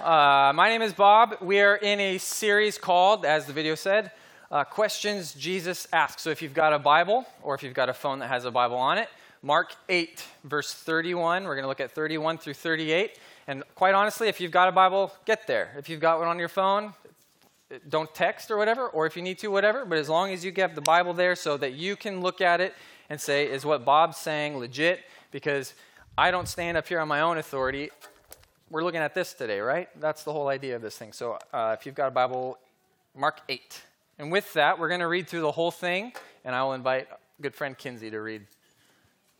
Uh, my name is Bob. We are in a series called, as the video said, uh, Questions Jesus Asks. So if you've got a Bible or if you've got a phone that has a Bible on it, Mark 8, verse 31. We're going to look at 31 through 38. And quite honestly, if you've got a Bible, get there. If you've got one on your phone, don't text or whatever, or if you need to, whatever. But as long as you get the Bible there so that you can look at it and say, is what Bob's saying legit? Because I don't stand up here on my own authority. We're looking at this today, right? That's the whole idea of this thing. So uh, if you've got a Bible, Mark 8. And with that, we're going to read through the whole thing, and I will invite good friend Kinsey to read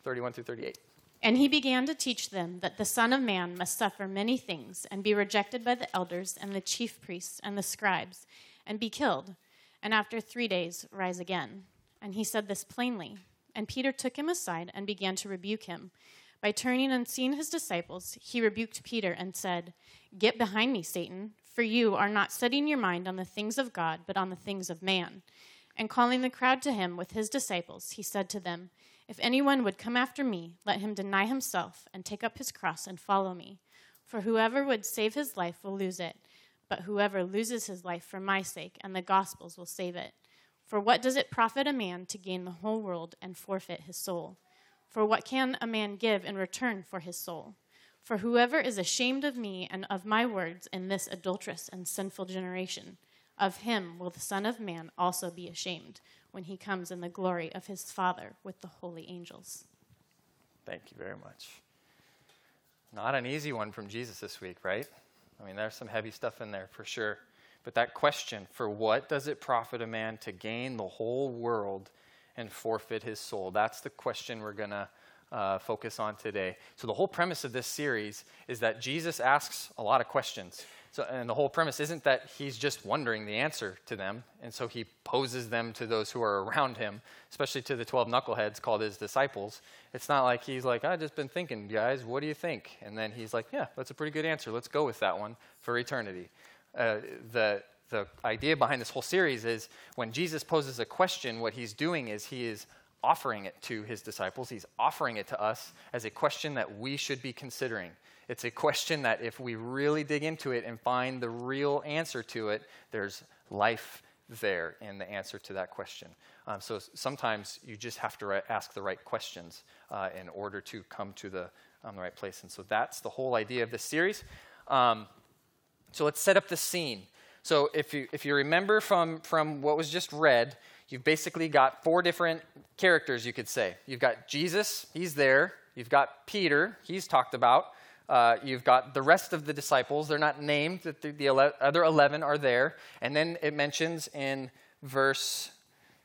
31 through 38. And he began to teach them that the Son of Man must suffer many things and be rejected by the elders and the chief priests and the scribes and be killed, and after three days rise again. And he said this plainly. And Peter took him aside and began to rebuke him. By turning and seeing his disciples, he rebuked Peter and said, Get behind me, Satan, for you are not setting your mind on the things of God, but on the things of man. And calling the crowd to him with his disciples, he said to them, If anyone would come after me, let him deny himself and take up his cross and follow me. For whoever would save his life will lose it, but whoever loses his life for my sake and the gospel's will save it. For what does it profit a man to gain the whole world and forfeit his soul? For what can a man give in return for his soul? For whoever is ashamed of me and of my words in this adulterous and sinful generation, of him will the Son of Man also be ashamed when he comes in the glory of his Father with the holy angels. Thank you very much. Not an easy one from Jesus this week, right? I mean, there's some heavy stuff in there for sure. But that question, for what does it profit a man to gain the whole world and forfeit his soul? That's the question we're going to uh, focus on today. So, the whole premise of this series is that Jesus asks a lot of questions. So, and the whole premise isn't that he's just wondering the answer to them, and so he poses them to those who are around him, especially to the 12 knuckleheads called his disciples. It's not like he's like, I've just been thinking, guys, what do you think? And then he's like, yeah, that's a pretty good answer. Let's go with that one for eternity. Uh, the, the idea behind this whole series is when Jesus poses a question, what he's doing is he is offering it to his disciples. He's offering it to us as a question that we should be considering. It's a question that if we really dig into it and find the real answer to it, there's life there in the answer to that question. Um, so sometimes you just have to ask the right questions uh, in order to come to the, um, the right place. And so that's the whole idea of this series. Um, so let's set up the scene. So if you, if you remember from, from what was just read, you've basically got four different characters, you could say. You've got Jesus, he's there. You've got Peter, he's talked about. Uh, you've got the rest of the disciples. They're not named, the, the ele- other 11 are there. And then it mentions in verse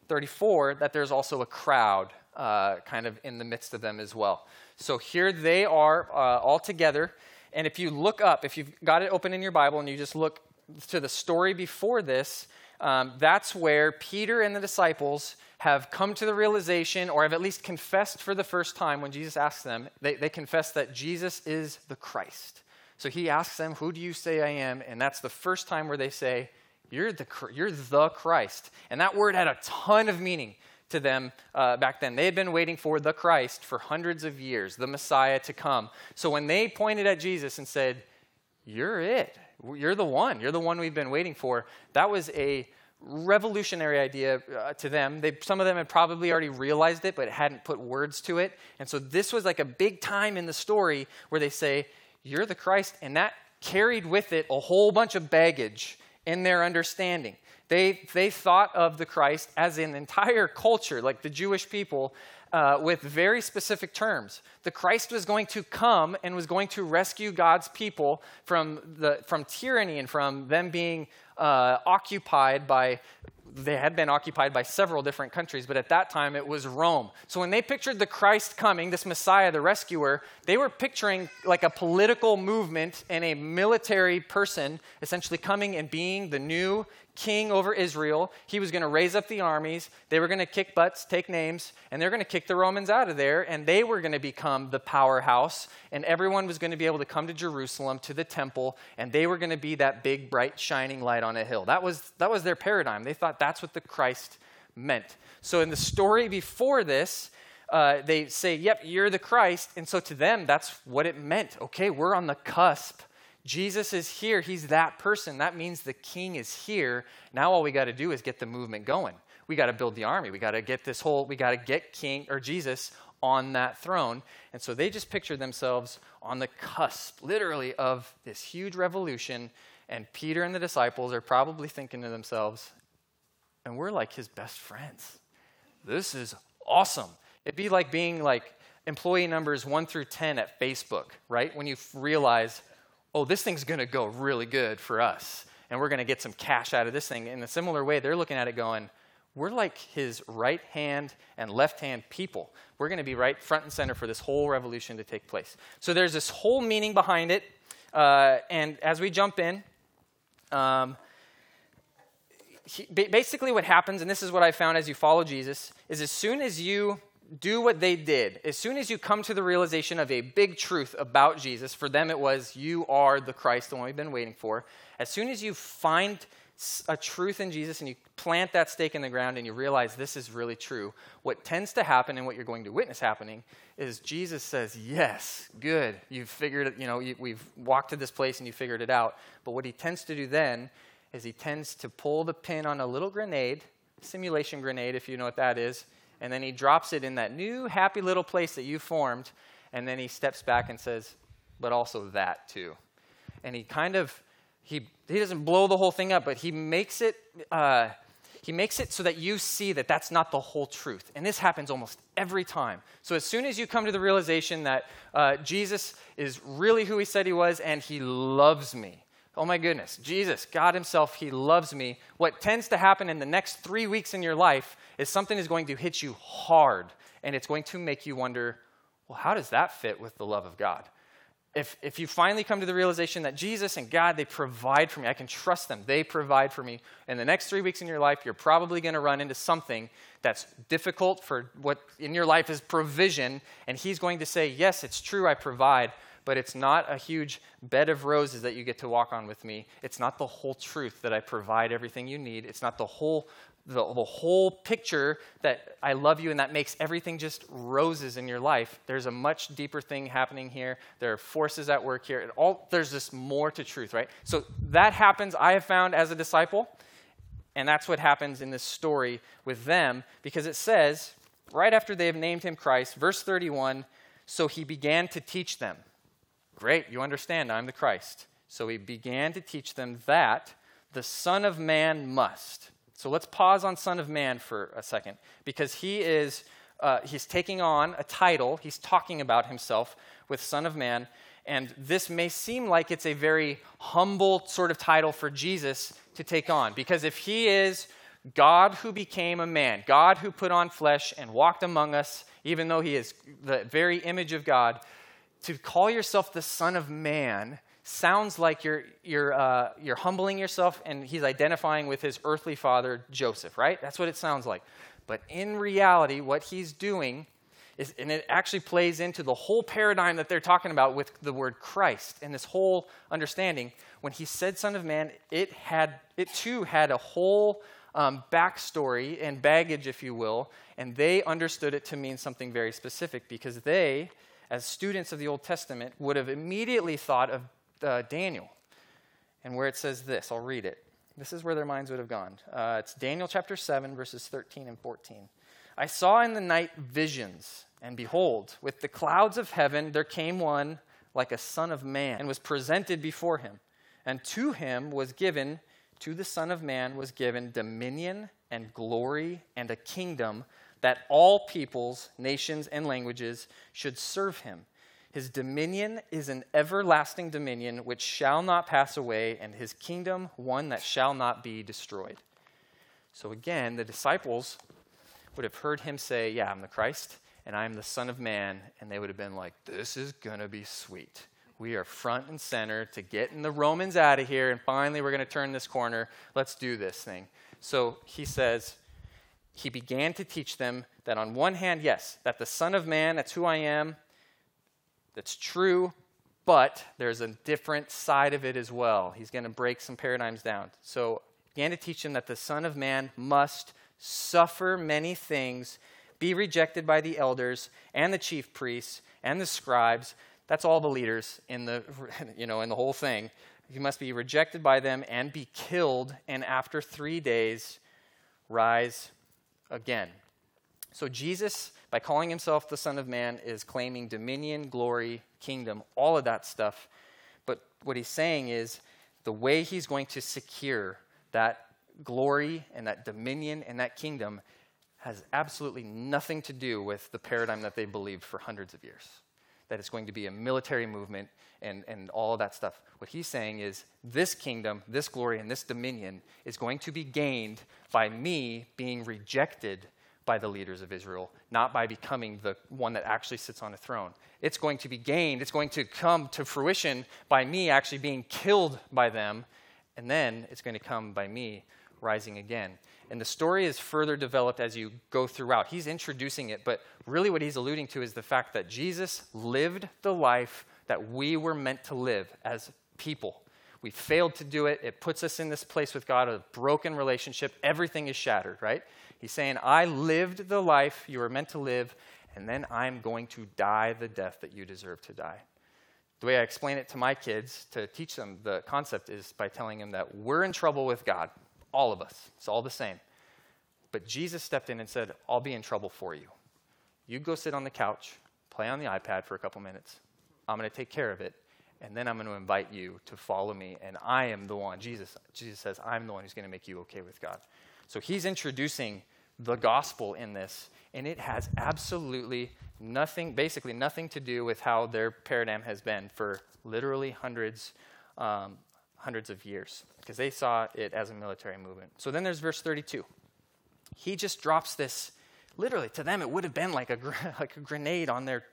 34 that there's also a crowd uh, kind of in the midst of them as well. So here they are uh, all together. And if you look up, if you've got it open in your Bible and you just look to the story before this, um, that's where Peter and the disciples have come to the realization or have at least confessed for the first time when Jesus asks them, they, they confess that Jesus is the Christ. So he asks them, Who do you say I am? And that's the first time where they say, You're the, you're the Christ. And that word had a ton of meaning to them uh, back then. They had been waiting for the Christ for hundreds of years, the Messiah to come. So when they pointed at Jesus and said, You're it, you're the one, you're the one we've been waiting for, that was a revolutionary idea uh, to them. They, some of them had probably already realized it, but hadn't put words to it. And so this was like a big time in the story where they say, You're the Christ. And that carried with it a whole bunch of baggage in their understanding. They, they thought of the Christ as an entire culture, like the Jewish people, uh, with very specific terms. The Christ was going to come and was going to rescue God's people from, the, from tyranny and from them being uh, occupied by they had been occupied by several different countries, but at that time it was Rome. So when they pictured the Christ coming, this Messiah, the rescuer, they were picturing like a political movement and a military person essentially coming and being the new king over Israel. He was going to raise up the armies. They were going to kick butts, take names, and they're going to kick the Romans out of there, and they were going to become the powerhouse, and everyone was going to be able to come to Jerusalem, to the temple, and they were going to be that big, bright, shining light on a hill. That was, that was their paradigm. They thought that's what the Christ meant. So in the story before this, uh, they say, Yep, you're the Christ. And so to them, that's what it meant. Okay, we're on the cusp Jesus is here. He's that person. That means the king is here. Now all we got to do is get the movement going. We got to build the army. We got to get this whole, we got to get King or Jesus on that throne. And so they just picture themselves on the cusp, literally, of this huge revolution. And Peter and the disciples are probably thinking to themselves, and we're like his best friends. This is awesome. It'd be like being like employee numbers one through 10 at Facebook, right? When you realize, oh, this thing's going to go really good for us, and we're going to get some cash out of this thing. In a similar way, they're looking at it going, we're like his right hand and left hand people. We're going to be right front and center for this whole revolution to take place. So there's this whole meaning behind it. Uh, and as we jump in, um, he, basically what happens, and this is what I found as you follow Jesus, is as soon as you do what they did, as soon as you come to the realization of a big truth about Jesus, for them it was, you are the Christ, the one we've been waiting for. As soon as you find a truth in Jesus and you plant that stake in the ground and you realize this is really true, what tends to happen and what you're going to witness happening is Jesus says, Yes, good. You've figured it, you know, you, we've walked to this place and you figured it out. But what he tends to do then is he tends to pull the pin on a little grenade, simulation grenade, if you know what that is, and then he drops it in that new happy little place that you formed, and then he steps back and says, But also that too. And he kind of he, he doesn't blow the whole thing up, but he makes it. Uh, he makes it so that you see that that's not the whole truth. And this happens almost every time. So, as soon as you come to the realization that uh, Jesus is really who he said he was and he loves me, oh my goodness, Jesus, God himself, he loves me, what tends to happen in the next three weeks in your life is something is going to hit you hard and it's going to make you wonder, well, how does that fit with the love of God? if, if you finally come to the realization that Jesus and God, they provide for me, I can trust them, they provide for me, in the next three weeks in your life, you're probably going to run into something that's difficult for what in your life is provision. And He's going to say, Yes, it's true, I provide, but it's not a huge bed of roses that you get to walk on with me. It's not the whole truth that I provide everything you need. It's not the whole the, the, whole picture that I love you and that makes everything just roses in your life. There's a much deeper thing happening here. There are forces at work here. All, there's just more to truth, right? So that happens, I have found as a disciple. And that's what happens in this story with them because it says, right after they have named him Christ, verse 31, so he began to teach them. Great, you understand, I'm the Christ. So he began to teach them that the Son of Man must so let's pause on Son of Man for a second because he is uh, he's taking on a title. He's talking about himself with Son of Man. And this may seem like it's a very humble sort of title for Jesus to take on because if he is God who became a man, God who put on flesh and walked among us, even though he is the very image of God, to call yourself the Son of Man sounds like you're, you're, uh, you're humbling yourself and he's identifying with his earthly father, Joseph, right? That's what it sounds like. But in reality, what he's doing is, and it actually plays into the whole paradigm that they're talking about with the word Christ and this whole understanding. When he said Son of Man, it, had, it too had a whole um, backstory and baggage, if you will, and they understood it to mean something very specific because they, as students of the Old Testament, would have immediately thought of uh, Daniel, and where it says this. I'll read it. This is where their minds would have gone. Uh, it's Daniel chapter 7, verses 13 and 14. I saw in the night visions, and behold, with the clouds of heaven there came one like a son of man, and was presented before him. And to him was given, to the Son of Man was given dominion and glory and a kingdom that all peoples, nations, and languages should serve him. His dominion is an everlasting dominion which shall not pass away, and his kingdom one that shall not be destroyed. So again, the disciples would have heard him say, Yeah, I'm the Christ, and I'm the Son of Man. And they would have been like, This is going to be sweet. We are front and center to getting the Romans out of here, and finally we're going to turn this corner. Let's do this thing. So he says, He began to teach them that on one hand, yes, that the Son of Man, that's who I am, that's true, but there's a different side of it as well. He's going to break some paradigms down. So, began to teach them that the Son of Man must suffer many things, be rejected by the elders and the chief priests and the scribes, That's all the leaders in the, you know, in the whole thing. He must be rejected by them and be killed, and after three days, rise again. So Jesus, by calling himself the Son of Man, is claiming dominion, glory, kingdom, all of that stuff. But what he's saying is the way he's going to secure that glory and that dominion and that kingdom has absolutely nothing to do with the paradigm that they believed for hundreds of years. That it's going to be a military movement and, and all of that stuff. What he's saying is this kingdom, this glory, and this dominion is going to be gained by me being rejected by the leaders of Israel, not by becoming the one that actually sits on a throne. It's going to be gained, it's going to come to fruition by me actually being killed by them, and then it's going to come by me rising again. And the story is further developed as you go throughout. He's introducing it, but really what he's alluding to is the fact that Jesus lived the life that we were meant to live as people. We failed to do it. It puts us in this place with God, a broken relationship. Everything is shattered, right? He's saying, I lived the life you were meant to live, and then I'm going to die the death that you deserve to die. The way I explain it to my kids to teach them the concept is by telling them that we're in trouble with God, all of us. It's all the same. But Jesus stepped in and said, I'll be in trouble for you. You go sit on the couch, play on the iPad for a couple minutes. I'm going to take care of it. And then I'm going to invite you to follow me. And I am the one. Jesus, Jesus says, I'm the one who's going to make you okay with God. So he's introducing the gospel in this. And it has absolutely nothing, basically nothing to do with how their paradigm has been for literally hundreds, um, hundreds of years, because they saw it as a military movement. So then there's verse 32. He just drops this, literally, to them, it would have been like a, like a grenade on their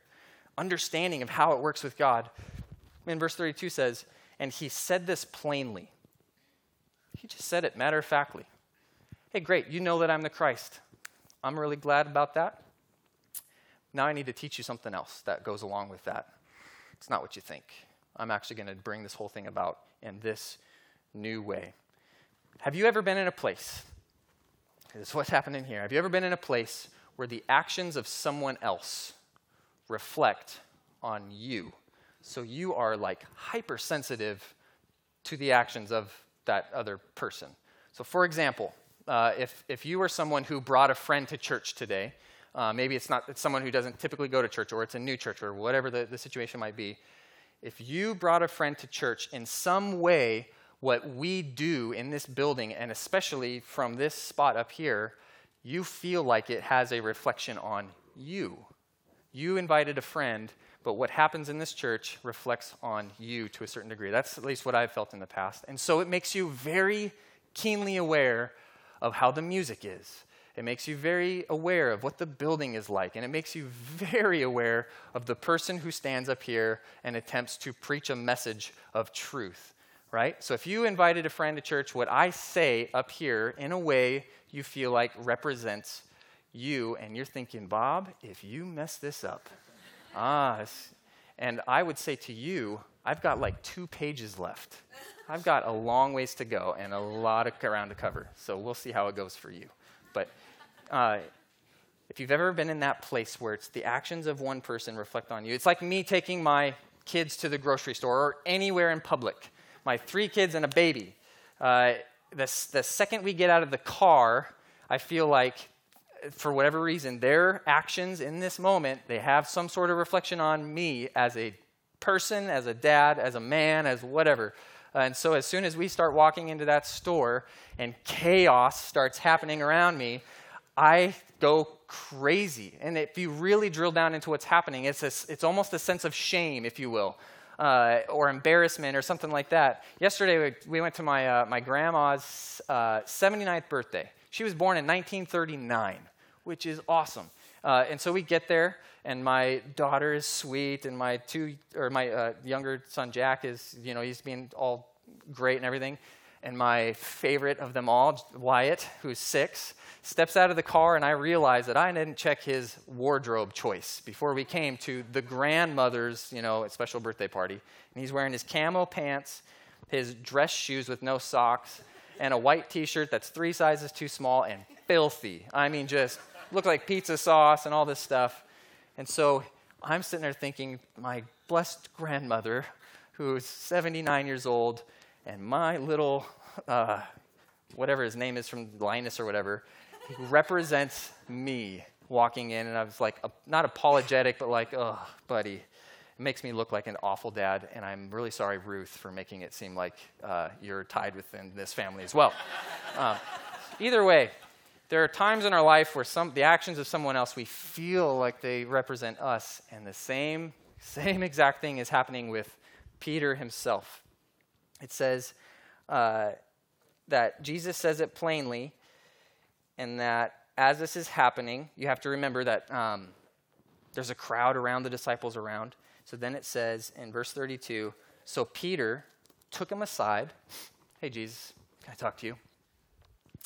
understanding of how it works with God. In verse 32 says, And he said this plainly. He just said it matter of factly. Hey, great, you know that I'm the Christ. I'm really glad about that. Now I need to teach you something else that goes along with that. It's not what you think. I'm actually going to bring this whole thing about in this new way. Have you ever been in a place? This is what's happening here. Have you ever been in a place where the actions of someone else reflect on you? So you are like hypersensitive to the actions of that other person. So, for example, uh, if, if you are someone who brought a friend to church today, uh, maybe it's not it's someone who doesn't typically go to church, or it's a new church, or whatever the, the situation might be. If you brought a friend to church in some way, what we do in this building, and especially from this spot up here, you feel like it has a reflection on you. You invited a friend, but what happens in this church reflects on you to a certain degree. That's at least what I've felt in the past. And so it makes you very keenly aware of how the music is. It makes you very aware of what the building is like, and it makes you very aware of the person who stands up here and attempts to preach a message of truth, right? So if you invited a friend to church, what I say up here, in a way you feel like represents you, and you're thinking, Bob, if you mess this up, ah, and I would say to you, I've got like two pages left. I've got a long ways to go and a lot of ground to cover. So we'll see how it goes for you. But uh, if you've ever been in that place where it's the actions of one person reflect on you, it's like me taking my kids to the grocery store or anywhere in public. My three kids and a baby. Uh, the, the second we get out of the car, I feel like, for whatever reason, their actions in this moment, they have some sort of reflection on me as a person, as a dad, as a man, as whatever. Uh, and so as soon as we start walking into that store and chaos starts happening around me, I go crazy. And if you really drill down into what's happening, it's, it's almost a sense of shame, if you will, uh, or embarrassment or something like that. Yesterday, we, we went to my, uh, my grandma's uh, 79th birthday. She was born in 1939, which is awesome. Uh, and so we get there, and my daughter is sweet, and my two or my uh, younger son Jack is, you know, he's being all great and everything. And my favorite of them all, Wyatt, who's six, steps out of the car, and I realize that I didn't check his wardrobe choice before we came to the grandmother's, you know, special birthday party. And he's wearing his camo pants, his dress shoes with no socks, and a white T-shirt that's three sizes too small and filthy. I mean, just look like pizza sauce and all this stuff. And so I'm sitting there thinking, my blessed grandmother who's 79 years old, and my little, uh, whatever his name is from Linus or whatever, represents me walking in. And I was like, not apologetic, but like, oh, buddy. It makes me look like an awful dad, and I'm really sorry, Ruth, for making it seem like uh, you're tied within this family as well. Um, either way, there are times in our life where some, the actions of someone else, we feel like they represent us, and the same, same exact thing is happening with Peter himself. It says uh, that Jesus says it plainly, and that as this is happening, you have to remember that um, there's a crowd around the disciples around. So then it says in verse 32 So Peter took him aside. Hey, Jesus, can I talk to you?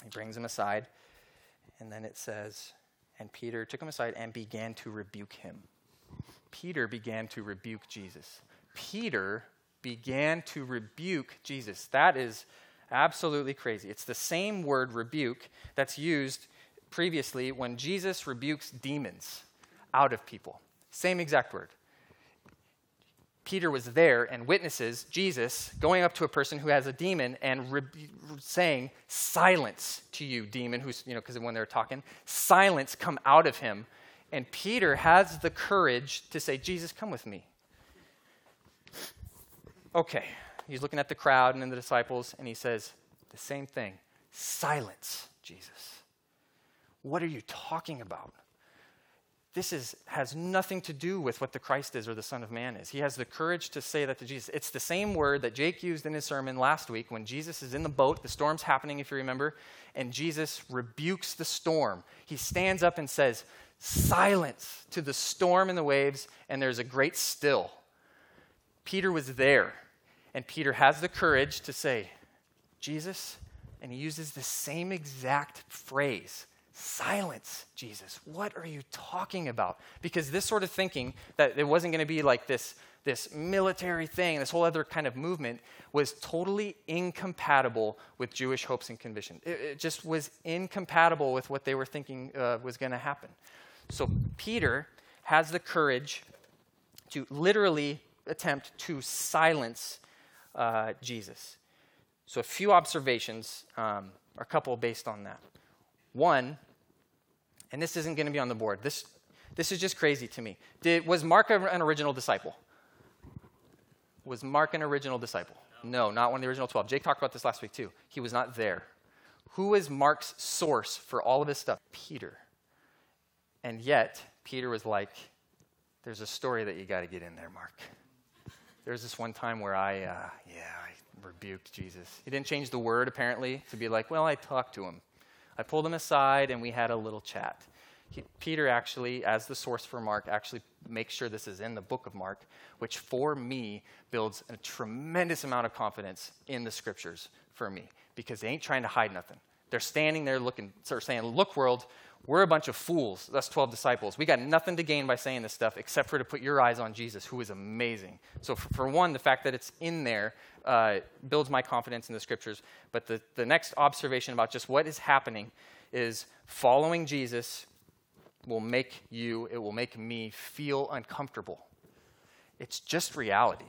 He brings him aside. And then it says, And Peter took him aside and began to rebuke him. Peter began to rebuke Jesus. Peter began to rebuke Jesus. That is absolutely crazy. It's the same word rebuke that's used previously when Jesus rebukes demons out of people. Same exact word. Peter was there and witnesses Jesus going up to a person who has a demon and re- saying, Silence to you, demon, who's, you know, because when they're talking, silence come out of him. And Peter has the courage to say, Jesus, come with me. Okay, he's looking at the crowd and then the disciples, and he says, The same thing silence, Jesus. What are you talking about? this is, has nothing to do with what the Christ is or the Son of Man is. He has the courage to say that to Jesus. It's the same word that Jake used in his sermon last week when Jesus is in the boat, the storm's happening, if you remember, and Jesus rebukes the storm. He stands up and says, Silence to the storm and the waves, and there's a great still. Peter was there, and Peter has the courage to say, Jesus, and he uses the same exact phrase Silence, Jesus. What are you talking about? Because this sort of thinking that it wasn't going to be like this, this military thing, this whole other kind of movement, was totally incompatible with Jewish hopes and convictions. It, it just was incompatible with what they were thinking uh, was going to happen. So Peter has the courage to literally attempt to silence uh, Jesus. So a few observations, um, a couple based on that. One, and this isn't going to be on the board. This, this is just crazy to me. Did, was Mark an original disciple? Was Mark an original disciple? No. no, not one of the original 12. Jake talked about this last week too. He was not there. Who is Mark's source for all of this stuff? Peter. And yet, Peter was like, there's a story that you got to get in there, Mark. There's this one time where I, uh, yeah, I rebuked Jesus. He didn't change the word, apparently, to be like, well, I talked to him. I pulled him aside and we had a little chat. He, Peter actually, as the source for Mark, actually makes sure this is in the book of Mark, which for me builds a tremendous amount of confidence in the scriptures for me because they ain't trying to hide nothing. They're standing there looking, sort of saying, Look, world, we're a bunch of fools, That's 12 disciples. We got nothing to gain by saying this stuff except for to put your eyes on Jesus, who is amazing. So, for, for one, the fact that it's in there uh, builds my confidence in the scriptures. But the, the next observation about just what is happening is following Jesus will make you, it will make me feel uncomfortable. It's just reality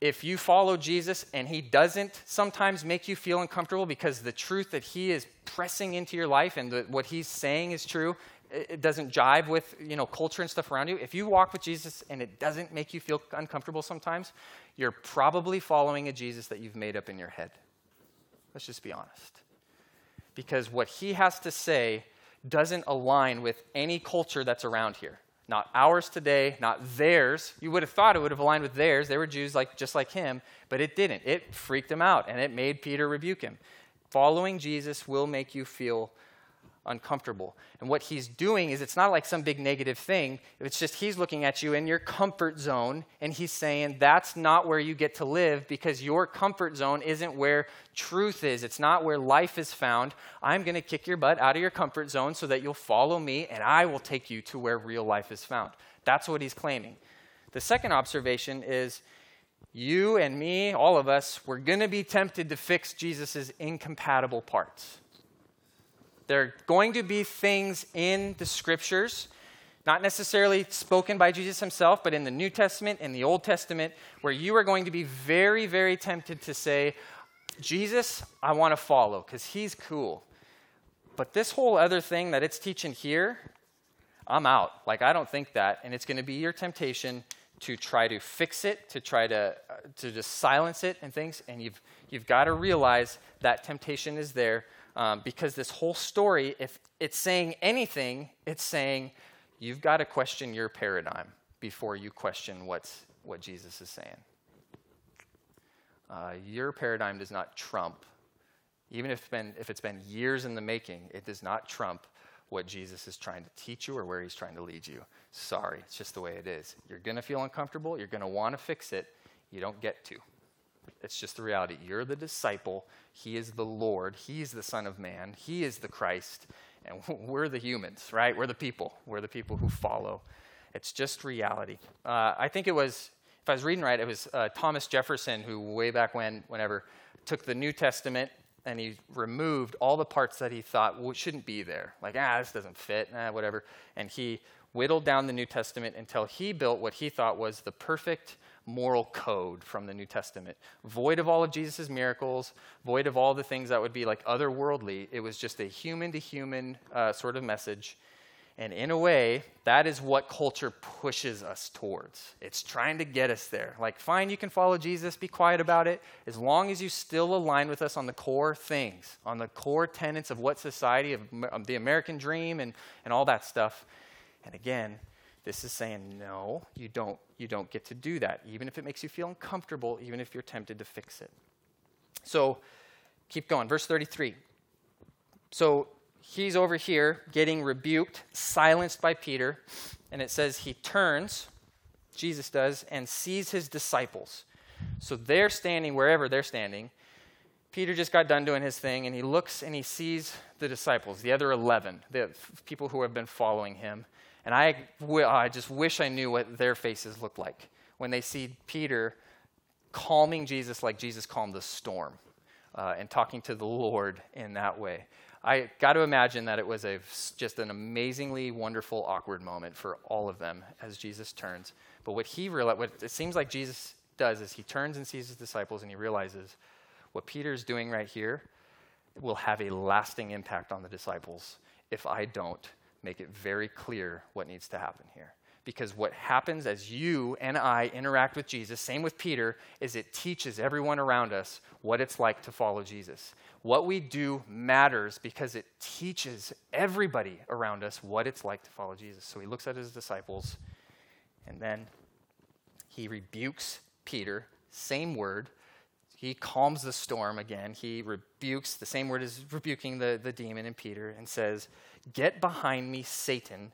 if you follow Jesus and he doesn't sometimes make you feel uncomfortable because the truth that he is pressing into your life and the, what he's saying is true, it doesn't jive with you know culture and stuff around you. If you walk with Jesus and it doesn't make you feel uncomfortable sometimes, you're probably following a Jesus that you've made up in your head. Let's just be honest. Because what he has to say doesn't align with any culture that's around here not ours today, not theirs. You would have thought it would have aligned with theirs. They were Jews like, just like him, but it didn't. It freaked him out, and it made Peter rebuke him. Following Jesus will make you feel uncomfortable. And what he's doing is it's not like some big negative thing. It's just he's looking at you in your comfort zone and he's saying that's not where you get to live because your comfort zone isn't where truth is. It's not where life is found. I'm going to kick your butt out of your comfort zone so that you'll follow me and I will take you to where real life is found. That's what he's claiming. The second observation is you and me, all of us, we're going to be tempted to fix Jesus' incompatible parts. There are going to be things in the scriptures not necessarily spoken by Jesus himself, but in the New Testament and the Old Testament, where you are going to be very, very tempted to say, Jesus, I want to follow because he's cool. But this whole other thing that it's teaching here, I'm out. Like, I don't think that. And it's going to be your temptation to try to fix it, to try to, uh, to just silence it and things. And you've, you've got to realize that temptation is there um, because this whole story, if it's saying anything, it's saying, you've got to question your paradigm before you question what's, what Jesus is saying. Uh, your paradigm does not trump, even if it's, been, if it's been years in the making, it does not trump what Jesus is trying to teach you or where he's trying to lead you. Sorry, it's just the way it is. You're going to feel uncomfortable. You're going to want to fix it. You don't get to. It's just the reality. You're the disciple. He is the Lord. He is the Son of Man. He is the Christ. And we're the humans, right? We're the people. We're the people who follow. It's just reality. Uh, I think it was, if I was reading right, it was uh, Thomas Jefferson who, way back when, whenever, took the New Testament and he removed all the parts that he thought well, shouldn't be there. Like, ah, this doesn't fit, ah, whatever. And he whittled down the New Testament until he built what he thought was the perfect moral code from the New Testament. Void of all of Jesus' miracles, void of all the things that would be like otherworldly. It was just a human to human uh, sort of message. And in a way, that is what culture pushes us towards. It's trying to get us there. Like, fine, you can follow Jesus, be quiet about it, as long as you still align with us on the core things, on the core tenets of what society, of, of the American dream, and, and all that stuff. And again, this is saying, no, you don't, you don't get to do that, even if it makes you feel uncomfortable, even if you're tempted to fix it. So keep going. Verse 33. So he's over here getting rebuked, silenced by Peter, and it says he turns, Jesus does, and sees his disciples. So they're standing wherever they're standing. Peter just got done doing his thing, and he looks and he sees the disciples, the other 11, the people who have been following him. And I, I just wish I knew what their faces look like when they see Peter calming Jesus like Jesus calmed the storm uh, and talking to the Lord in that way. I got to imagine that it was a, just an amazingly wonderful, awkward moment for all of them as Jesus turns. But what he realized, what it seems like Jesus does is he turns and sees his disciples and he realizes what Peter's doing right here will have a lasting impact on the disciples if I don't make it very clear what needs to happen here. Because what happens as you and I interact with Jesus, same with Peter, is it teaches everyone around us what it's like to follow Jesus. What we do matters because it teaches everybody around us what it's like to follow Jesus. So he looks at his disciples and then he rebukes Peter, same word. He calms the storm again. He rebukes, the same word as rebuking the, the demon in Peter, and says, Get behind me, Satan,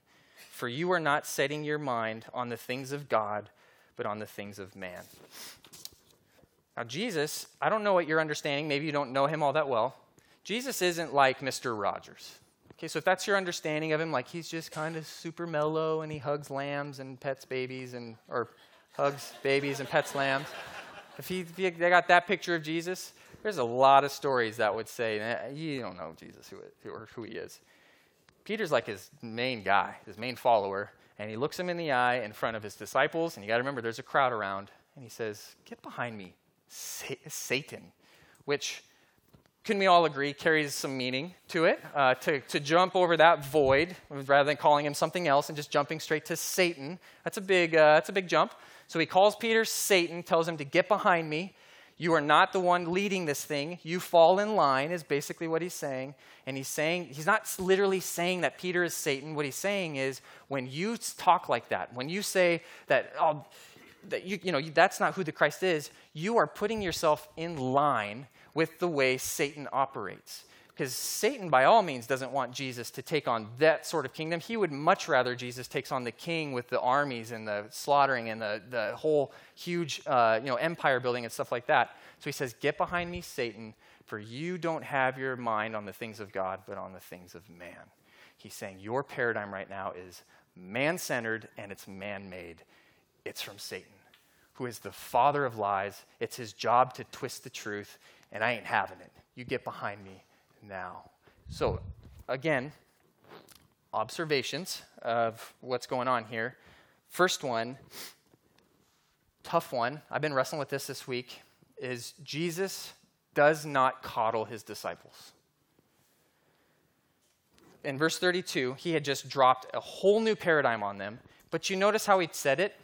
for you are not setting your mind on the things of God, but on the things of man. Now, Jesus, I don't know what you're understanding. Maybe you don't know him all that well. Jesus isn't like Mr. Rogers. Okay, so if that's your understanding of him, like he's just kind of super mellow and he hugs lambs and pets babies and, or hugs babies and pets lambs. If, he, if he, they got that picture of Jesus, there's a lot of stories that would say, you don't know Jesus who, or who he is. Peter's like his main guy, his main follower, and he looks him in the eye in front of his disciples, and you got to remember there's a crowd around, and he says, Get behind me, Satan, which can we all agree carries some meaning to it uh, to, to jump over that void rather than calling him something else and just jumping straight to satan that's a big uh, that's a big jump so he calls peter satan tells him to get behind me you are not the one leading this thing. You fall in line, is basically what he's saying. And he's saying, he's not literally saying that Peter is Satan. What he's saying is, when you talk like that, when you say that, oh, that you, you know, that's not who the Christ is, you are putting yourself in line with the way Satan operates. Because Satan, by all means, doesn't want Jesus to take on that sort of kingdom. He would much rather Jesus takes on the king with the armies and the slaughtering and the, the whole huge uh, you know, empire building and stuff like that. So he says, Get behind me, Satan, for you don't have your mind on the things of God, but on the things of man. He's saying, Your paradigm right now is man centered and it's man made. It's from Satan, who is the father of lies. It's his job to twist the truth, and I ain't having it. You get behind me now. So, again, observations of what's going on here. First one, tough one. I've been wrestling with this this week. Is Jesus does not coddle his disciples. In verse 32, he had just dropped a whole new paradigm on them. But you notice how he said it?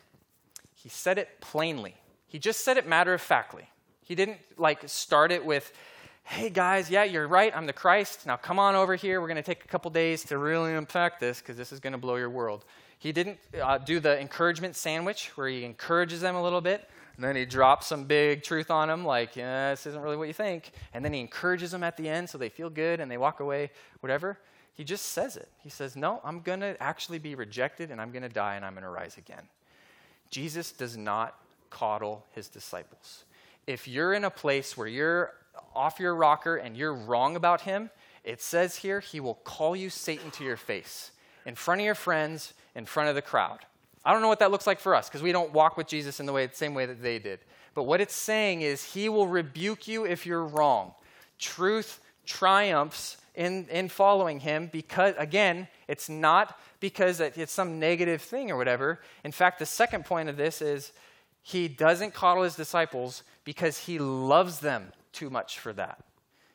He said it plainly. He just said it matter of factly. He didn't like start it with, hey guys, yeah, you're right, I'm the Christ. Now come on over here. We're going to take a couple days to really unpack this because this is going to blow your world. He didn't uh, do the encouragement sandwich where he encourages them a little bit and then he drops some big truth on them, like, yeah, this isn't really what you think. And then he encourages them at the end so they feel good and they walk away, whatever. He just says it. He says, No, I'm going to actually be rejected and I'm going to die and I'm going to rise again. Jesus does not coddle his disciples. If you're in a place where you're off your rocker and you're wrong about him, it says here he will call you Satan to your face in front of your friends, in front of the crowd. I don't know what that looks like for us because we don't walk with Jesus in the way, the same way that they did. But what it's saying is he will rebuke you if you're wrong. Truth triumphs in, in following him because, again, it's not because it's some negative thing or whatever. In fact, the second point of this is he doesn't coddle his disciples because he loves them too much for that.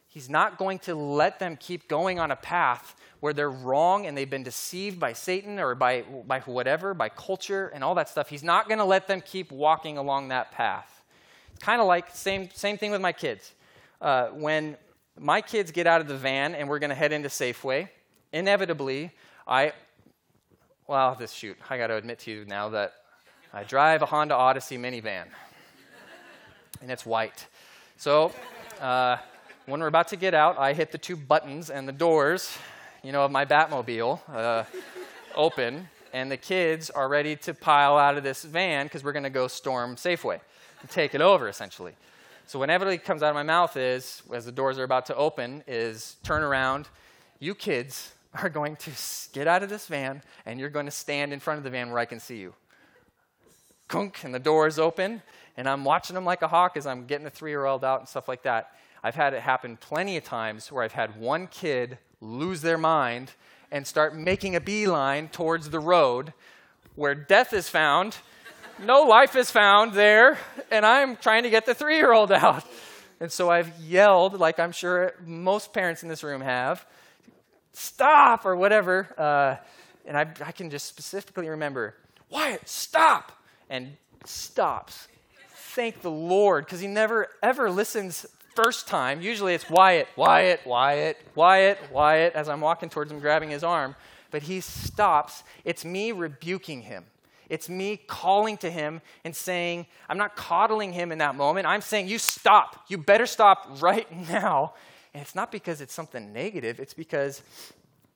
He's not going to let them keep going on a path where they're wrong and they've been deceived by Satan or by, by whatever, by culture and all that stuff. He's not going to let them keep walking along that path. It's kind of like same same thing with my kids. Uh, when my kids get out of the van and we're going to head into Safeway, inevitably, I well, this shoot, I got to admit to you now that I drive a Honda Odyssey minivan, and it's white. So. Uh, when we're about to get out, I hit the two buttons and the doors, you know, of my Batmobile uh, open, and the kids are ready to pile out of this van because we're going to go storm Safeway and take it over, essentially. So whenever it comes out of my mouth is, as the doors are about to open, is turn around. You kids are going to get out of this van, and you're going to stand in front of the van where I can see you. Kunk, and the doors open, and I'm watching them like a hawk as I'm getting the three-year-old out and stuff like that. I've had it happen plenty of times where I've had one kid lose their mind and start making a beeline towards the road where death is found, no life is found there, and I'm trying to get the three year old out. And so I've yelled, like I'm sure most parents in this room have, stop, or whatever. Uh, and I, I can just specifically remember, Wyatt, stop! And stops. Thank the Lord, because he never ever listens first time, usually it's Wyatt, Wyatt, Wyatt, Wyatt, Wyatt, as I'm walking towards him, grabbing his arm. But he stops. It's me rebuking him. It's me calling to him and saying, I'm not coddling him in that moment. I'm saying, You stop. You better stop right now. And it's not because it's something negative, it's because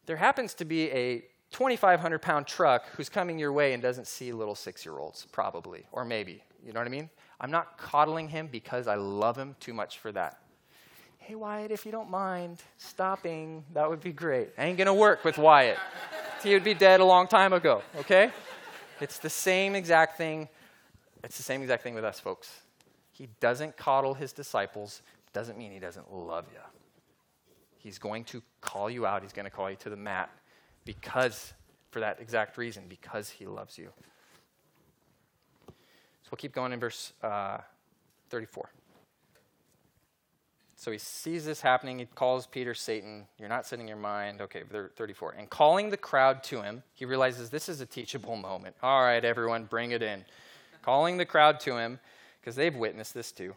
there happens to be a 2,500 pound truck who's coming your way and doesn't see little six year olds, probably, or maybe. You know what I mean? I'm not coddling him because I love him too much for that. Hey, Wyatt, if you don't mind stopping, that would be great. I ain't going to work with Wyatt. he would be dead a long time ago, okay? It's the same exact thing. It's the same exact thing with us, folks. He doesn't coddle his disciples, doesn't mean he doesn't love you. He's going to call you out, he's going to call you to the mat because, for that exact reason, because he loves you. So we'll keep going in verse uh, 34. So he sees this happening. He calls Peter Satan. You're not setting your mind. Okay, 34. And calling the crowd to him, he realizes this is a teachable moment. All right, everyone, bring it in. calling the crowd to him, because they've witnessed this too,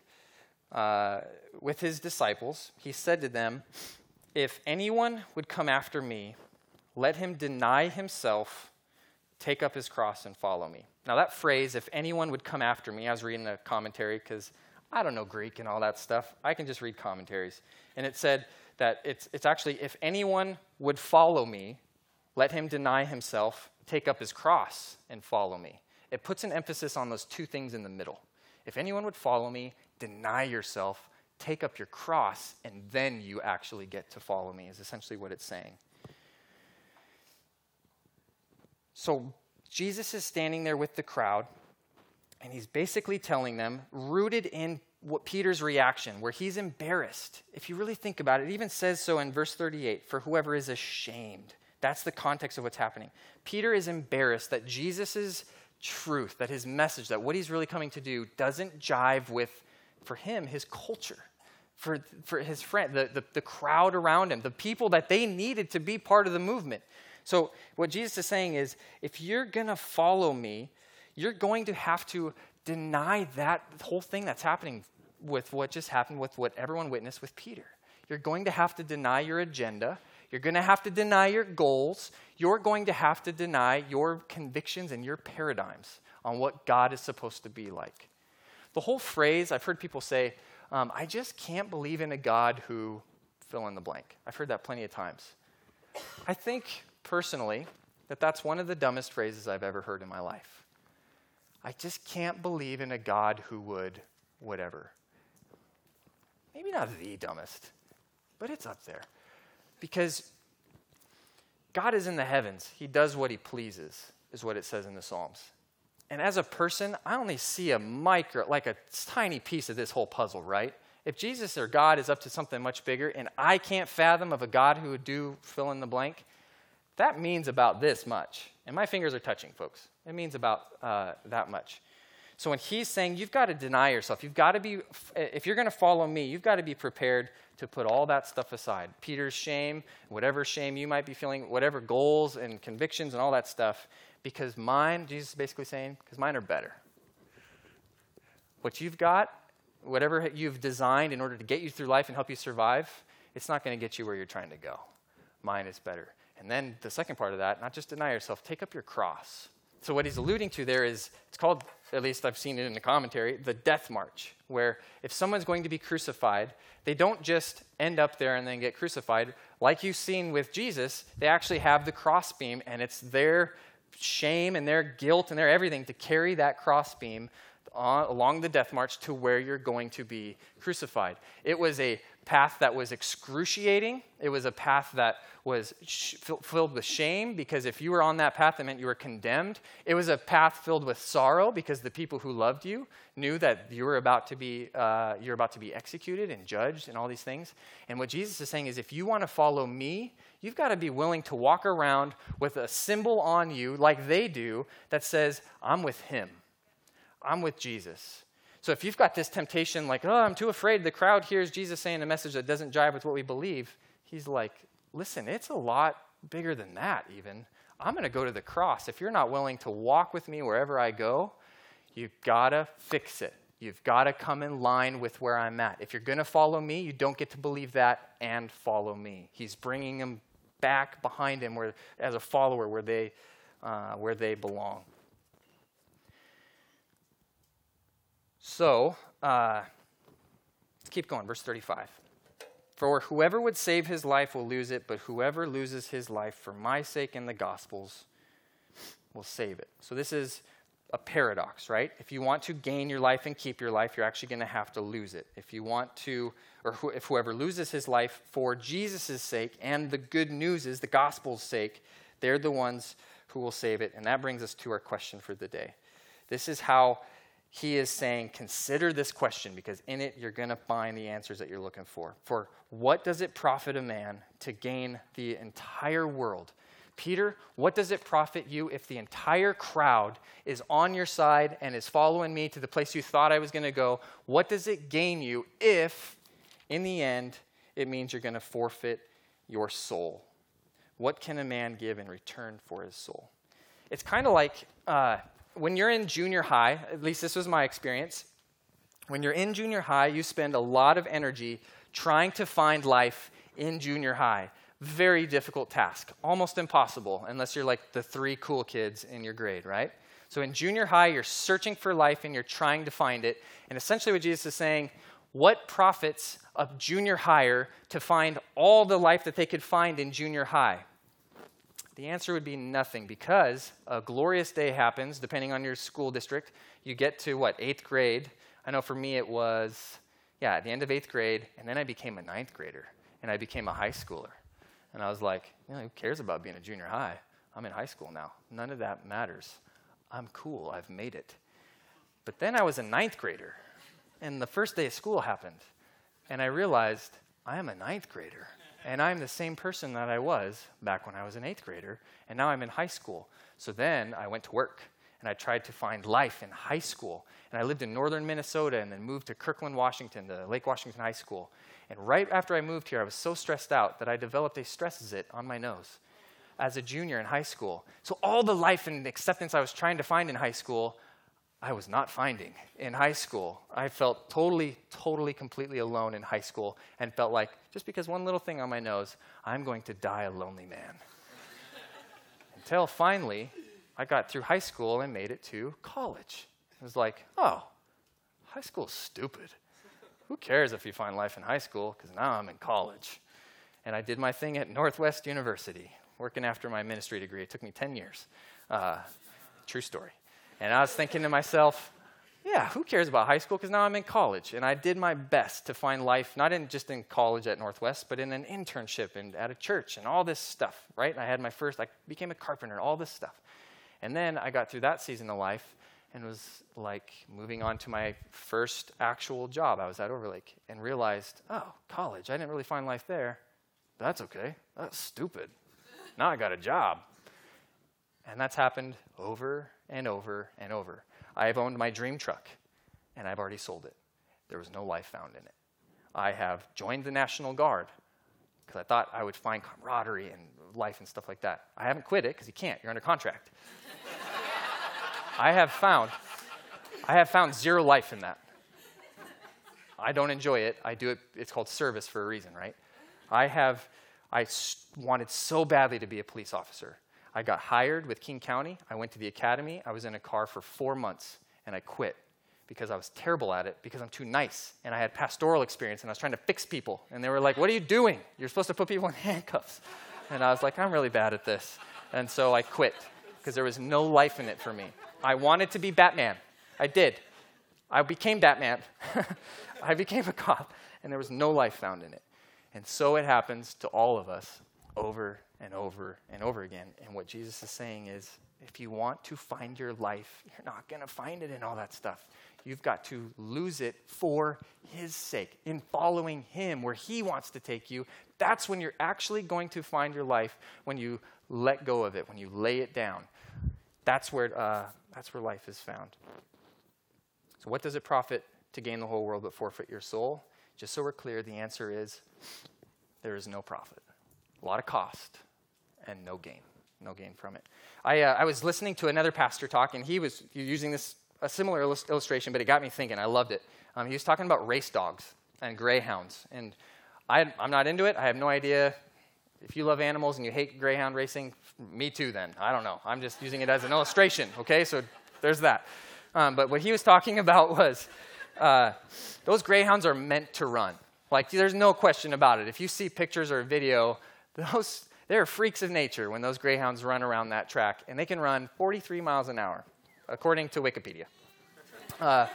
uh, with his disciples, he said to them, If anyone would come after me, let him deny himself, take up his cross, and follow me. Now, that phrase, if anyone would come after me, I was reading a commentary because I don't know Greek and all that stuff. I can just read commentaries. And it said that it's, it's actually, if anyone would follow me, let him deny himself, take up his cross, and follow me. It puts an emphasis on those two things in the middle. If anyone would follow me, deny yourself, take up your cross, and then you actually get to follow me, is essentially what it's saying. So, Jesus is standing there with the crowd, and he's basically telling them, rooted in what Peter's reaction, where he's embarrassed. If you really think about it, it even says so in verse 38 for whoever is ashamed. That's the context of what's happening. Peter is embarrassed that Jesus' truth, that his message, that what he's really coming to do doesn't jive with, for him, his culture, for, for his friend, the, the, the crowd around him, the people that they needed to be part of the movement. So, what Jesus is saying is if you're going to follow me, you're going to have to deny that whole thing that's happening with what just happened with what everyone witnessed with Peter. You're going to have to deny your agenda. You're going to have to deny your goals. You're going to have to deny your convictions and your paradigms on what God is supposed to be like. The whole phrase, I've heard people say, um, I just can't believe in a God who fill in the blank. I've heard that plenty of times. I think personally that that's one of the dumbest phrases I've ever heard in my life. I just can't believe in a God who would whatever. Maybe not the dumbest, but it's up there. Because God is in the heavens, He does what He pleases, is what it says in the Psalms. And as a person, I only see a micro, like a tiny piece of this whole puzzle, right? If Jesus or God is up to something much bigger and I can't fathom of a God who would do fill in the blank, that means about this much. And my fingers are touching, folks. It means about uh, that much. So when he's saying you've got to deny yourself, you've got to be, if you're going to follow me, you've got to be prepared to put all that stuff aside. Peter's shame, whatever shame you might be feeling, whatever goals and convictions and all that stuff, because mine, Jesus is basically saying, because mine are better. What you've got, whatever you've designed in order to get you through life and help you survive, it's not going to get you where you're trying to go. Mine is better. And then the second part of that, not just deny yourself, take up your cross. So, what he's alluding to there is it's called, at least I've seen it in the commentary, the death march, where if someone's going to be crucified, they don't just end up there and then get crucified. Like you've seen with Jesus, they actually have the crossbeam, and it's their shame and their guilt and their everything to carry that crossbeam on, along the death march to where you're going to be crucified. It was a path that was excruciating. It was a path that was sh- filled with shame because if you were on that path, it meant you were condemned. It was a path filled with sorrow because the people who loved you knew that you were about to be uh, you're about to be executed and judged and all these things. And what Jesus is saying is, if you want to follow me, you've got to be willing to walk around with a symbol on you, like they do, that says, "I'm with Him. I'm with Jesus." So if you've got this temptation, like, oh, I'm too afraid the crowd hears Jesus saying a message that doesn't jive with what we believe, he's like, listen, it's a lot bigger than that, even. I'm going to go to the cross. If you're not willing to walk with me wherever I go, you've got to fix it. You've got to come in line with where I'm at. If you're going to follow me, you don't get to believe that and follow me. He's bringing them back behind him where, as a follower where they, uh, where they belong. So, uh, let's keep going. Verse 35. For whoever would save his life will lose it, but whoever loses his life for my sake and the gospel's will save it. So, this is a paradox, right? If you want to gain your life and keep your life, you're actually going to have to lose it. If you want to, or if whoever loses his life for Jesus' sake and the good news is the gospel's sake, they're the ones who will save it. And that brings us to our question for the day. This is how he is saying, consider this question because in it you're going to find the answers that you're looking for. For what does it profit a man to gain the entire world? Peter, what does it profit you if the entire crowd is on your side and is following me to the place you thought I was going to go? What does it gain you if, in the end, it means you're going to forfeit your soul? What can a man give in return for his soul? It's kind of like uh, when you're in junior high, at least this was my experience, when you're in junior high, you spend a lot of energy trying to find life in junior high. Very difficult task, almost impossible, unless you're like the three cool kids in your grade, right? So in junior high, you're searching for life and you're trying to find it. And essentially, what Jesus is saying, what profits a junior higher to find all the life that they could find in junior high? The answer would be nothing because a glorious day happens, depending on your school district. You get to what, eighth grade? I know for me it was, yeah, at the end of eighth grade, and then I became a ninth grader, and I became a high schooler. And I was like, you know, who cares about being a junior high? I'm in high school now. None of that matters. I'm cool. I've made it. But then I was a ninth grader, and the first day of school happened, and I realized I am a ninth grader. And I'm the same person that I was back when I was an eighth grader, and now I'm in high school. So then I went to work and I tried to find life in high school. And I lived in northern Minnesota and then moved to Kirkland, Washington, to Lake Washington High School. And right after I moved here, I was so stressed out that I developed a stress zit on my nose as a junior in high school. So all the life and acceptance I was trying to find in high school, I was not finding in high school. I felt totally, totally, completely alone in high school and felt like just because one little thing on my nose, I'm going to die a lonely man. Until finally, I got through high school and made it to college. It was like, oh, high school's stupid. Who cares if you find life in high school? Because now I'm in college. And I did my thing at Northwest University, working after my ministry degree. It took me 10 years. Uh, true story. And I was thinking to myself, yeah, who cares about high school? Because now I'm in college. And I did my best to find life, not in, just in college at Northwest, but in an internship and at a church and all this stuff, right? And I had my first, I became a carpenter, all this stuff. And then I got through that season of life and was like moving on to my first actual job. I was at Overlake and realized, oh, college, I didn't really find life there. That's okay. That's stupid. now I got a job. And that's happened over and over and over. I have owned my dream truck and I've already sold it. There was no life found in it. I have joined the National Guard because I thought I would find camaraderie and life and stuff like that. I haven't quit it because you can't, you're under contract. I have found I have found zero life in that. I don't enjoy it. I do it it's called service for a reason, right? I have I wanted so badly to be a police officer. I got hired with King County. I went to the academy. I was in a car for 4 months and I quit because I was terrible at it because I'm too nice and I had pastoral experience and I was trying to fix people and they were like, "What are you doing? You're supposed to put people in handcuffs." And I was like, "I'm really bad at this." And so I quit because there was no life in it for me. I wanted to be Batman. I did. I became Batman. I became a cop, and there was no life found in it. And so it happens to all of us over and over and over again. And what Jesus is saying is if you want to find your life, you're not going to find it in all that stuff. You've got to lose it for His sake, in following Him where He wants to take you. That's when you're actually going to find your life, when you let go of it, when you lay it down. That's where, uh, that's where life is found. So, what does it profit to gain the whole world but forfeit your soul? Just so we're clear, the answer is there is no profit. A lot of cost and no gain. No gain from it. I, uh, I was listening to another pastor talk, and he was using this a similar illustration, but it got me thinking. I loved it. Um, he was talking about race dogs and greyhounds, and I, I'm not into it. I have no idea if you love animals and you hate greyhound racing, me too, then. I don't know. I'm just using it as an illustration, okay? So there's that. Um, but what he was talking about was uh, those greyhounds are meant to run. Like, there's no question about it. If you see pictures or video, those, they're freaks of nature when those greyhounds run around that track. And they can run 43 miles an hour, according to Wikipedia. Uh,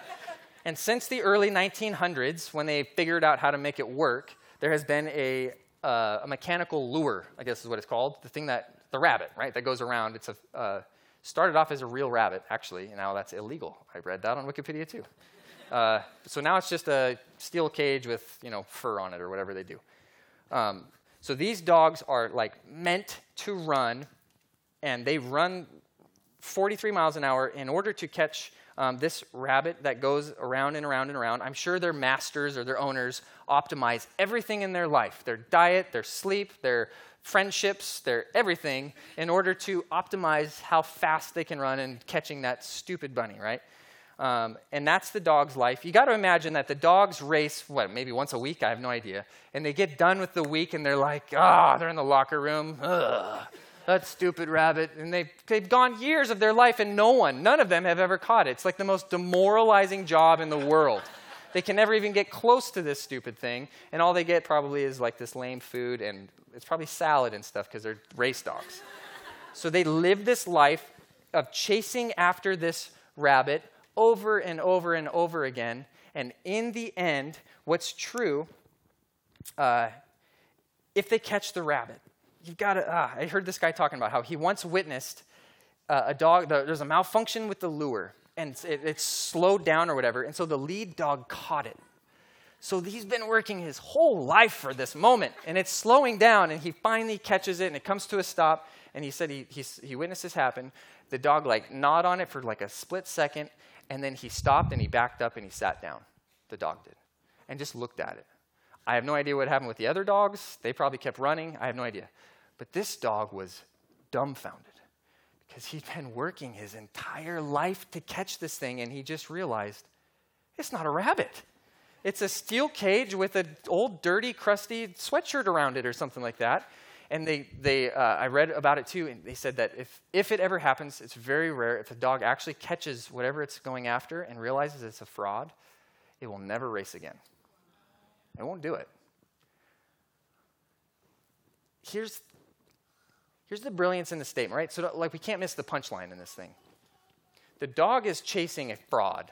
and since the early 1900s, when they figured out how to make it work, there has been a uh, a mechanical lure, I guess is what it's called, the thing that, the rabbit, right, that goes around. It's a, uh, started off as a real rabbit, actually, and now that's illegal. I read that on Wikipedia too. Uh, so now it's just a steel cage with, you know, fur on it or whatever they do. Um, so these dogs are like meant to run, and they run 43 miles an hour in order to catch um, this rabbit that goes around and around and around. I'm sure their masters or their owners optimize everything in their life their diet, their sleep, their friendships, their everything in order to optimize how fast they can run and catching that stupid bunny, right? Um, and that's the dog's life. You got to imagine that the dogs race, what, maybe once a week? I have no idea. And they get done with the week and they're like, ah, oh, they're in the locker room. Ugh that stupid rabbit. And they've, they've gone years of their life and no one, none of them have ever caught it. It's like the most demoralizing job in the world. They can never even get close to this stupid thing. And all they get probably is like this lame food and it's probably salad and stuff because they're race dogs. So they live this life of chasing after this rabbit over and over and over again. And in the end, what's true, uh, if they catch the rabbit, you've got to, ah, I heard this guy talking about how he once witnessed uh, a dog, the, there's a malfunction with the lure, and it, it's slowed down or whatever, and so the lead dog caught it. So he's been working his whole life for this moment, and it's slowing down, and he finally catches it, and it comes to a stop. And he said he, he, he witnessed this happen. The dog like gnawed on it for like a split second, and then he stopped and he backed up and he sat down. The dog did, and just looked at it. I have no idea what happened with the other dogs. They probably kept running. I have no idea. But this dog was dumbfounded because he'd been working his entire life to catch this thing, and he just realized it's not a rabbit. It's a steel cage with an old, dirty, crusty sweatshirt around it or something like that. And they, they uh, I read about it too, and they said that if, if it ever happens, it's very rare. If a dog actually catches whatever it's going after and realizes it's a fraud, it will never race again. It won't do it. Here's, here's the brilliance in the statement, right? So, like, we can't miss the punchline in this thing. The dog is chasing a fraud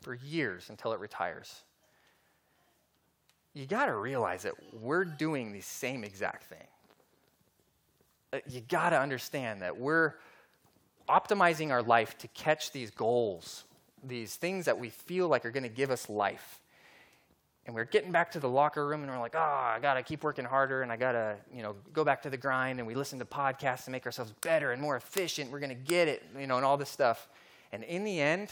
for years until it retires you got to realize that we're doing the same exact thing. Uh, you got to understand that we're optimizing our life to catch these goals, these things that we feel like are going to give us life. And we're getting back to the locker room and we're like, oh, I got to keep working harder and I got to, you know, go back to the grind and we listen to podcasts to make ourselves better and more efficient. We're going to get it, you know, and all this stuff. And in the end,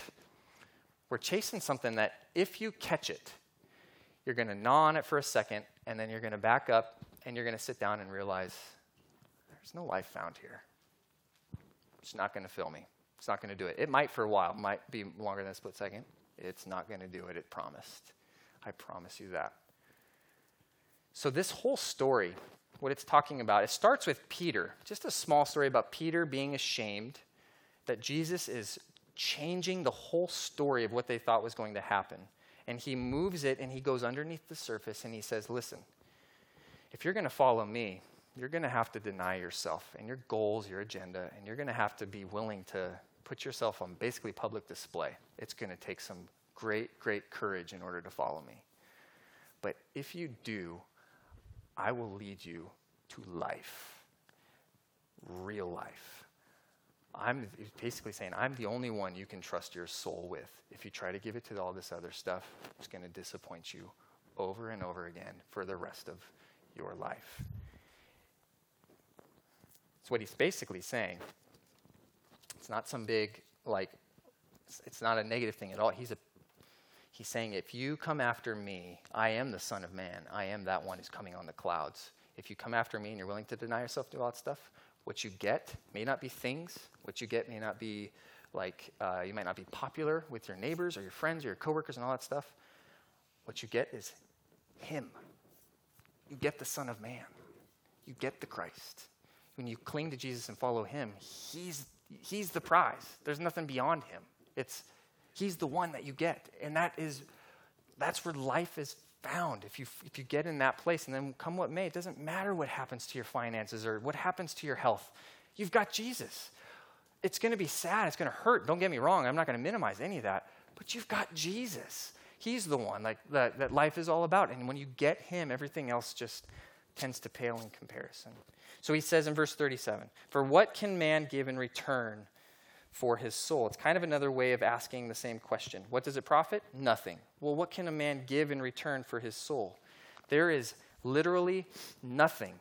we're chasing something that if you catch it, you're going to gnaw on it for a second, and then you're going to back up and you're going to sit down and realize there's no life found here. It's not going to fill me. It's not going to do it. It might for a while, It might be longer than a split second. It's not going to do it, it promised. I promise you that. So, this whole story, what it's talking about, it starts with Peter. Just a small story about Peter being ashamed that Jesus is changing the whole story of what they thought was going to happen and he moves it and he goes underneath the surface and he says, Listen, if you're going to follow me, you're going to have to deny yourself and your goals, your agenda, and you're going to have to be willing to put yourself on basically public display. It's going to take some great, great courage in order to follow me. But if you do, I will lead you to life, real life. I'm basically saying, I'm the only one you can trust your soul with. If you try to give it to all this other stuff, it's going to disappoint you over and over again for the rest of your life. That's what he's basically saying. It's not some big, like, it's, not a negative thing at all. He's, a, he's saying, if you come after me, I am the Son of Man. I am that one who's coming on the clouds. If you come after me and you're willing to deny yourself, do all that stuff, what you get may not be things. What you get may not be like, uh, you might not be popular with your neighbors or your friends or your coworkers and all that stuff. What you get is Him. You get the Son of Man. You get the Christ. When you cling to Jesus and follow Him, He's, he's the prize. There's nothing beyond Him. It's He's the one that you get. And that is, that's where life is found if you, if you get in that place. And then come what may, it doesn't matter what happens to your finances or what happens to your health. You've got Jesus. It's going to be sad. It's going to hurt. Don't get me wrong. I'm not going to minimize any of that. But you've got Jesus. He's the one like, that, that life is all about. And when you get him, everything else just tends to pale in comparison. So he says in verse 37 For what can man give in return for his soul? It's kind of another way of asking the same question. What does it profit? Nothing. Well, what can a man give in return for his soul? There is literally nothing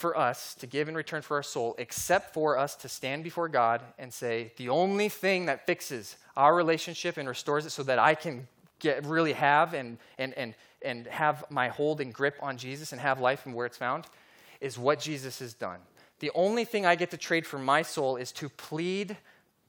for us to give in return for our soul except for us to stand before God and say, the only thing that fixes our relationship and restores it so that I can get really have and and and and have my hold and grip on Jesus and have life and where it's found is what Jesus has done. The only thing I get to trade for my soul is to plead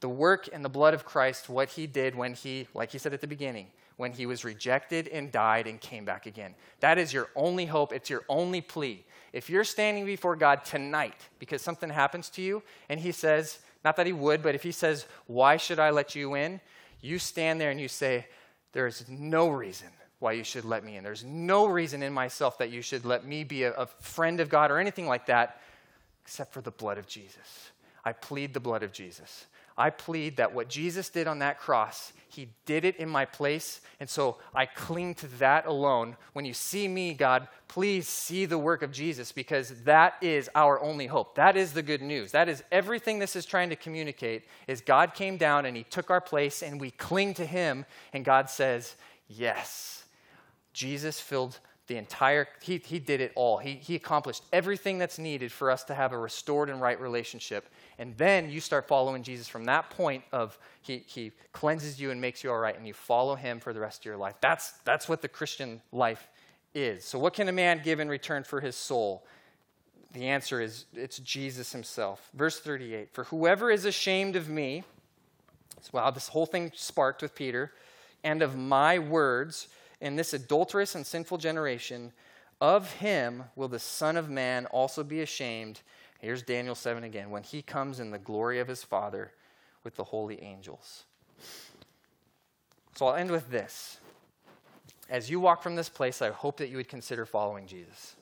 the work and the blood of Christ, what he did when he, like he said at the beginning, when he was rejected and died and came back again. That is your only hope. It's your only plea. If you're standing before God tonight because something happens to you and he says, not that he would, but if he says, Why should I let you in? You stand there and you say, There's no reason why you should let me in. There's no reason in myself that you should let me be a, a friend of God or anything like that except for the blood of Jesus. I plead the blood of Jesus. I plead that what Jesus did on that cross, he did it in my place. And so I cling to that alone. When you see me, God, please see the work of Jesus because that is our only hope. That is the good news. That is everything this is trying to communicate is God came down and he took our place and we cling to him and God says, "Yes. Jesus filled the entire, he, he did it all. He, he accomplished everything that's needed for us to have a restored and right relationship. And then you start following Jesus from that point of he, he cleanses you and makes you all right, and you follow him for the rest of your life. That's, that's what the Christian life is. So, what can a man give in return for his soul? The answer is it's Jesus himself. Verse 38 For whoever is ashamed of me, so wow, this whole thing sparked with Peter, and of my words in this adulterous and sinful generation, of him will the Son of Man also be ashamed. Here's Daniel 7 again when he comes in the glory of his Father with the holy angels. So I'll end with this. As you walk from this place, I hope that you would consider following Jesus.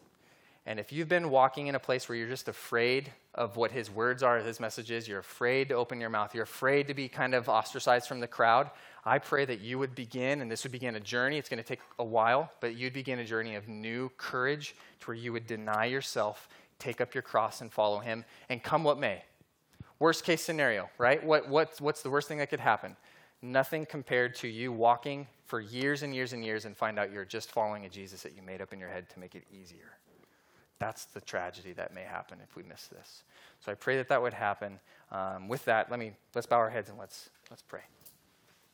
And if you've been walking in a place where you're just afraid of what his words are, his messages, you're afraid to open your mouth, you're afraid to be kind of ostracized from the crowd, I pray that you would begin, and this would begin a journey. It's going to take a while, but you'd begin a journey of new courage to where you would deny yourself, take up your cross, and follow him, and come what may. Worst case scenario, right? What, what, what's the worst thing that could happen? Nothing compared to you walking for years and years and years and find out you're just following a Jesus that you made up in your head to make it easier. That's the tragedy that may happen if we miss this. So I pray that that would happen. Um, with that, let me let's bow our heads and let's let's pray.